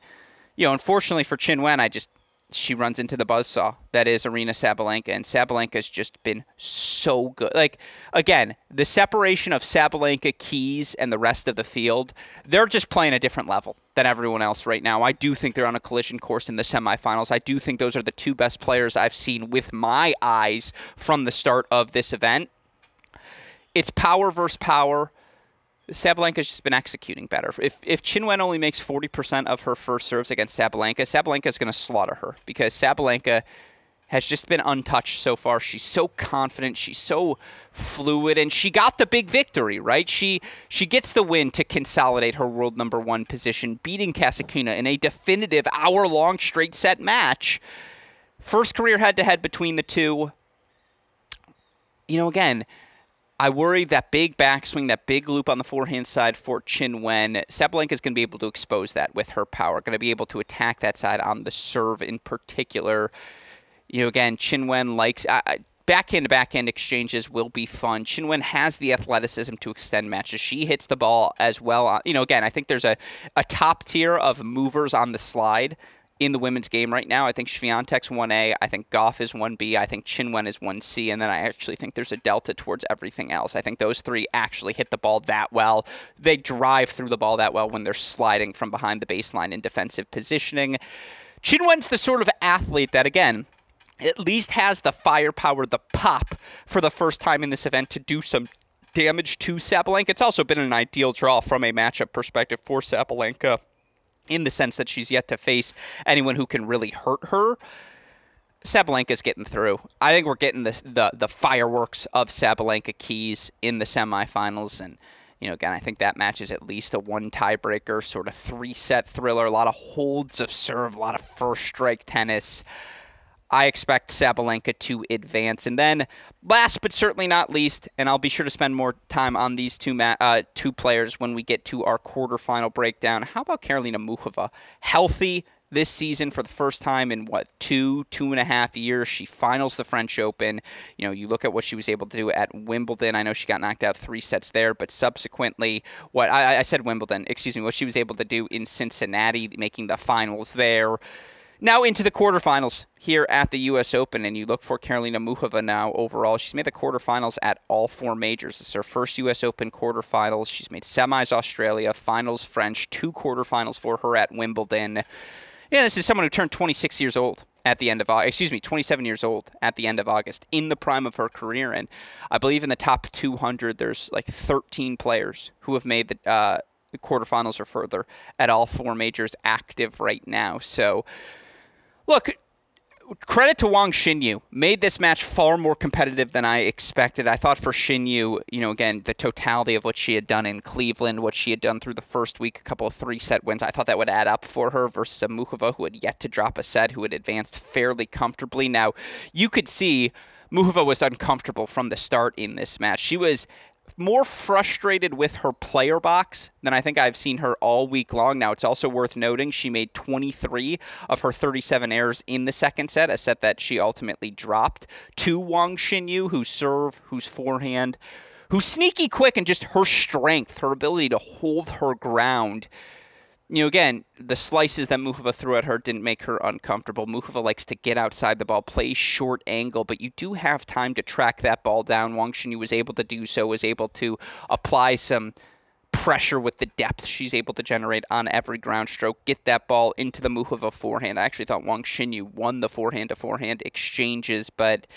S1: you know, unfortunately for Qin Wen, I just she runs into the buzzsaw that is Aryna Sabalenka, and Sabalenka's just been so good. Like again, the separation of Sabalenka, Keys, and the rest of the field, they're just playing a different level than everyone else right now. I do think they're on a collision course in the semifinals. I do think those are the two best players I've seen with my eyes from the start of this event. It's power versus power. Sabalenka's just been executing better. If if Qin Wen only makes 40% of her first serves against Sabalenka, Sabalenka is going to slaughter her because Sabalenka has just been untouched so far. She's so confident, she's so fluid, and she got the big victory, right? She she gets the win to consolidate her world number one position, beating Kasatkina in a definitive hour-long straight set match. First career head-to-head between the two. You know, again, I worry that big backswing, that big loop on the forehand side for Qin Wen. Sabalenka is going to be able to expose that with her power, going to be able to attack that side on the serve in particular. You know, again, Qin Wen likes. Uh, backhand to backhand exchanges will be fun. Qin Wen has the athleticism to extend matches. She hits the ball as well. You know, again, I think there's a, a top tier of movers on the slide in the women's game right now. I think Swiatek's 1A. I think Gauff is 1B. I think Qin Wen is 1C. And then I actually think there's a delta towards everything else. I think those three actually hit the ball that well. They drive through the ball that well when they're sliding from behind the baseline in defensive positioning. Qin Wen's the sort of athlete that, again, at least has the firepower, the pop for the first time in this event to do some damage to Sabalenka. It's also been an ideal draw from a matchup perspective for Sabalenka in the sense that she's yet to face anyone who can really hurt her. Sabalenka's getting through. I think we're getting the, the the fireworks of Sabalenka Keys in the semifinals, and you know, again, I think that match is at least a one tiebreaker, sort of three set thriller. A lot of holds of serve, a lot of first strike tennis. I expect Sabalenka to advance. And then, last but certainly not least, and I'll be sure to spend more time on these two ma- uh, two players when we get to our quarterfinal breakdown. How about Karolina Muchova? Healthy this season for the first time in what two two and a half years she finals the french open you know you look at what she was able to do at wimbledon i know she got knocked out three sets there but subsequently what i, I said wimbledon excuse me what she was able to do in cincinnati making the finals there now into the quarterfinals here at the U.S. Open, and you look for Karolina Muchova now overall. She's made the quarterfinals at all four majors. It's her first U.S. Open quarterfinals. She's made semis Australia, finals French, two quarterfinals for her at Wimbledon. Yeah, this is someone who turned 26 years old at the end of excuse me 27 years old at the end of August in the prime of her career and I believe in the top 200 there's like 13 players who have made the uh, quarterfinals or further at all four majors active right now so look credit to Wang Xinyu. Made this match far more competitive than I expected. I thought for Xinyu, you know, again, the totality of what she had done in Cleveland, what she had done through the first week, a couple of three set wins, I thought that would add up for her versus a Muchova who had yet to drop a set, who had advanced fairly comfortably. Now, you could see. Muchova was uncomfortable from the start in this match. She was more frustrated with her player box than I think I've seen her all week long. Now, it's also worth noting she made 23 of her 37 errors in the second set, a set that she ultimately dropped to Wang Xinyu, whose serve, whose forehand, who's sneaky quick, and just her strength, her ability to hold her ground you know, again, the slices that Muchova threw at her didn't make her uncomfortable. Muchova likes to get outside the ball, play short angle, but you do have time to track that ball down. Wang Xinyu was able to do so, was able to apply some pressure with the depth she's able to generate on every ground stroke, get that ball into the Muchova forehand. I actually thought Wang Xinyu won the forehand to forehand exchanges, but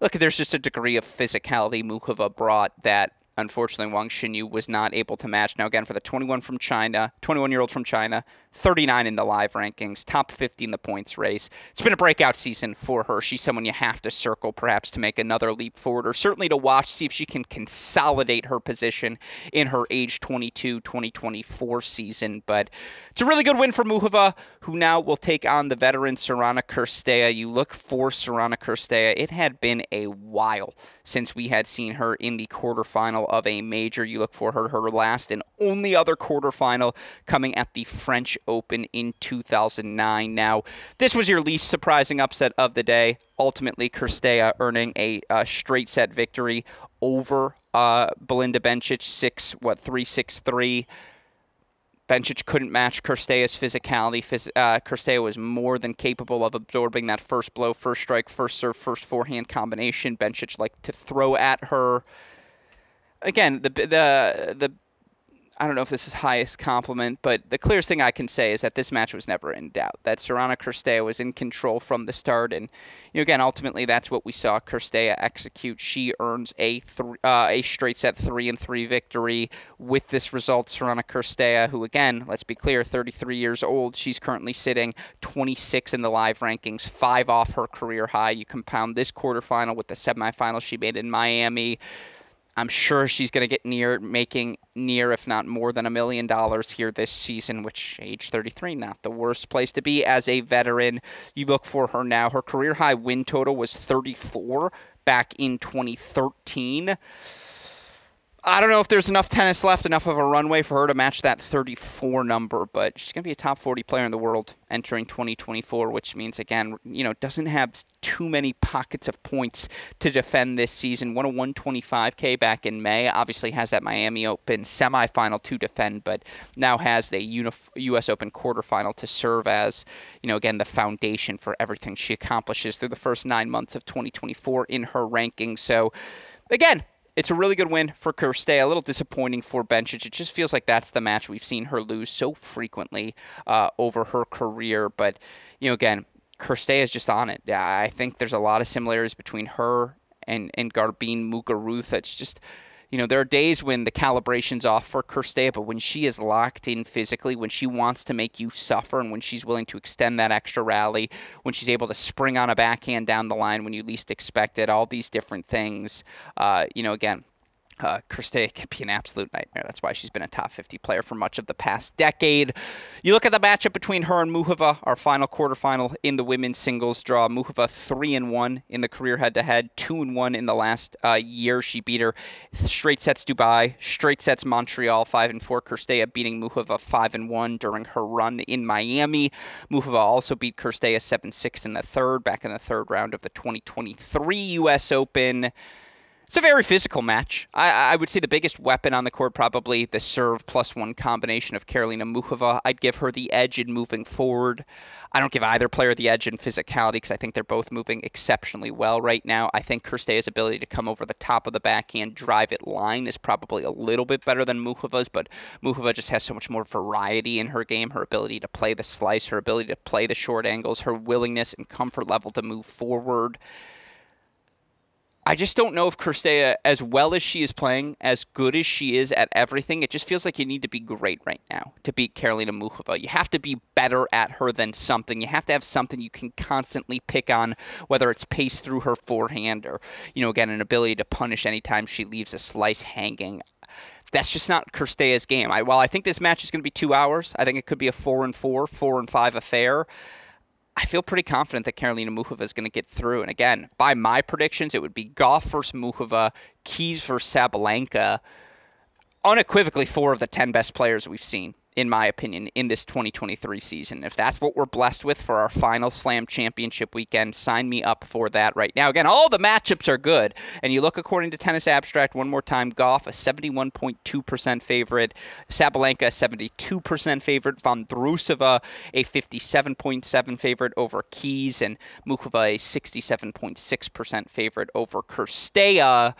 S1: look, there's just a degree of physicality Muchova brought that unfortunately, Wang Xinyu was not able to match. Now, again, for the 21 from China, 21 year old from China, 39 in the live rankings, top 50 in the points race. It's been a breakout season for her. She's someone you have to circle perhaps to make another leap forward, or certainly to watch, see if she can consolidate her position in her age 22 2024 season. But it's a really good win for Muchova, who now will take on the veteran Sorana Cirstea. You look for Sorana Cirstea. It had been a while since we had seen her in the quarterfinal of a major. You look for her her last and only other quarterfinal coming at the French Open in 2009. Now, this was your least surprising upset of the day. Ultimately, Cirstea earning a, a straight set victory over uh, Belinda Bencic, six what three six three. Bencic couldn't match Cirstea's physicality. Phys- uh, Cirstea was more than capable of absorbing that first blow, first strike, first serve, first forehand combination. Bencic liked to throw at her. Again, the the the I don't know if this is highest compliment, but the clearest thing I can say is that this match was never in doubt. That Sorana Cirstea was in control from the start, and you know, again, ultimately, that's what we saw Cirstea execute. She earns a th- uh, a straight set three and three victory with this result. Sorana Cirstea, who again, let's be clear, 33 years old, she's currently sitting 26 in the live rankings, five off her career high. You compound this quarterfinal with the semifinal she made in Miami. I'm sure she's going to get near making near, if not more than a million dollars here this season, which age 33, not the worst place to be as a veteran. You look for her now. Her career high win total was 34 back in 2013. I don't know if there's enough tennis left, enough of a runway for her to match that 34 number, but she's going to be a top 40 player in the world entering 2024, which means, again, you know, doesn't have too many pockets of points to defend this season. Won a 125K back in May. Obviously has that Miami Open semifinal to defend, but now has the U.S. Open quarterfinal to serve as, you know, again, the foundation for everything she accomplishes through the first nine months of 2024 in her ranking. So, again, it's a really good win for Cirstea. A little disappointing for Bencic. It just feels like that's the match we've seen her lose so frequently uh, over her career. But you know, again, Cirstea is just on it. I think there's a lot of similarities between her and and Garbine Muguruza. It's just You know, there are days when the calibration's off for Cirstea, but when she is locked in physically, when she wants to make you suffer, and when she's willing to extend that extra rally, when she's able to spring on a backhand down the line when you least expect it, all these different things, uh, you know, again, uh, Cirstea can be an absolute nightmare. That's why she's been a top 50 player for much of the past decade. You look at the matchup between her and Muchova, our final quarterfinal in the women's singles draw. Muchova three and one in the career head-to-head, two and one in the last uh, year. She beat her straight sets Dubai, straight sets Montreal, five and four. Cirstea beating Muchova five and one during her run in Miami. Muchova also beat Cirstea seven six in the third, back in the third round of the 2023 U.S. Open. It's a very physical match. I, I, would say the biggest weapon on the court, probably the serve plus one combination of Karolina Muchova. I'd give her the edge in moving forward. I don't give either player the edge in physicality because I think they're both moving exceptionally well right now. I think Cirstea's ability to come over the top of the backhand, drive it line is probably a little bit better than Muchova's, but Muchova just has so much more variety in her game. Her ability to play the slice, her ability to play the short angles, her willingness and comfort level to move forward. I just don't know if Cirstea, as well as she is playing, as good as she is at everything, it just feels like you need to be great right now to beat Karolina Muchova. You have to be better at her than something. You have to have something you can constantly pick on, whether it's pace through her forehand or, you know, again, an ability to punish anytime she leaves a slice hanging. That's just not Cirstea's game. I, while I think this match is going to be two hours, I think it could be a four and four, four and five affair. I feel pretty confident that Karolina Muchova is going to get through. And again, by my predictions, it would be Gauff versus Muchova, Keys versus Sabalenka. Unequivocally, four of the 10 best players we've seen in my opinion, in this 2023 season. If that's what we're blessed with for our final Slam Championship weekend, sign me up for that right now. Again, all the matchups are good. And you look according to Tennis Abstract one more time Gauff, a 71.2% favorite, Sabalenka, 72% favorite, Vondrousova, a 57.7 favorite over Keys, and Muchova, a 67.6% favorite over Cirstea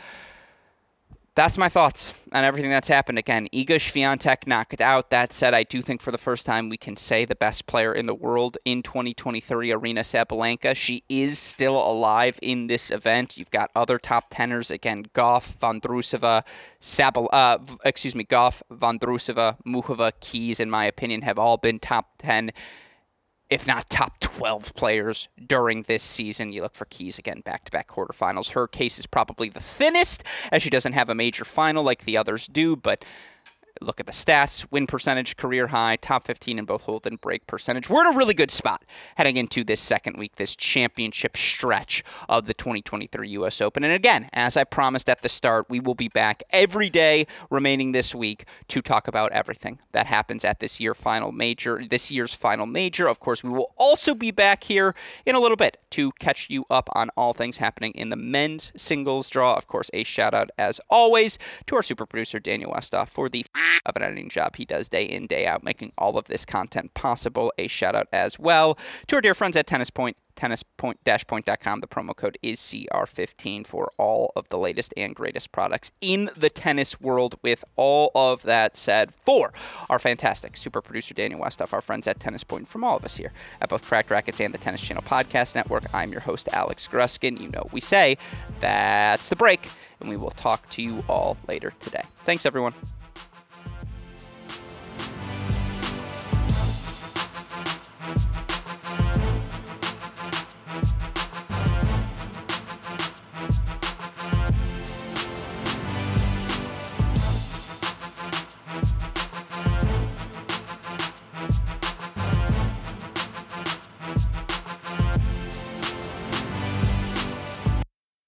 S1: that's my thoughts on everything that's happened. Again, Iga Swiatek knocked out. That said, I do think for the first time we can say the best player in the world in 2023, Aryna Sabalenka. She is still alive in this event. You've got other top tenors again, Gauff, Vondrousova, Sabal, uh, excuse me, Gauff, Vondrousova, Muchova, Keys, in my opinion, have all been top 10 if not top 12 players during this season. You look for Keys again, back to back quarterfinals. Her case is probably the thinnest, as she doesn't have a major final like the others do, but look at the stats win percentage, career high, top 15 in both hold and break percentage. We're in a really good spot heading into this second week, this championship stretch of the 2023 U.S. Open. And again, as I promised at the start, we will be back every day remaining this week to talk about everything that happens at this year final major, this year's final major. Of course, we will also be back here in a little bit to catch you up on all things happening in the men's singles draw. Of course, a shout out as always to our super producer Daniel Westoff for the of an editing job he does day in, day out, making all of this content possible. A shout out as well to our dear friends at Tennis Point tennispoint-point.com. The promo code is CR15 for all of the latest and greatest products in the tennis world. With all of that said, for our fantastic super producer Daniel Westoff, our friends at Tennis Point, from all of us here at both Cracked Racquets and the Tennis Channel Podcast Network, I'm your host, Alex Gruskin. You know, we say that's the break, and we will talk to you all later today. Thanks, everyone.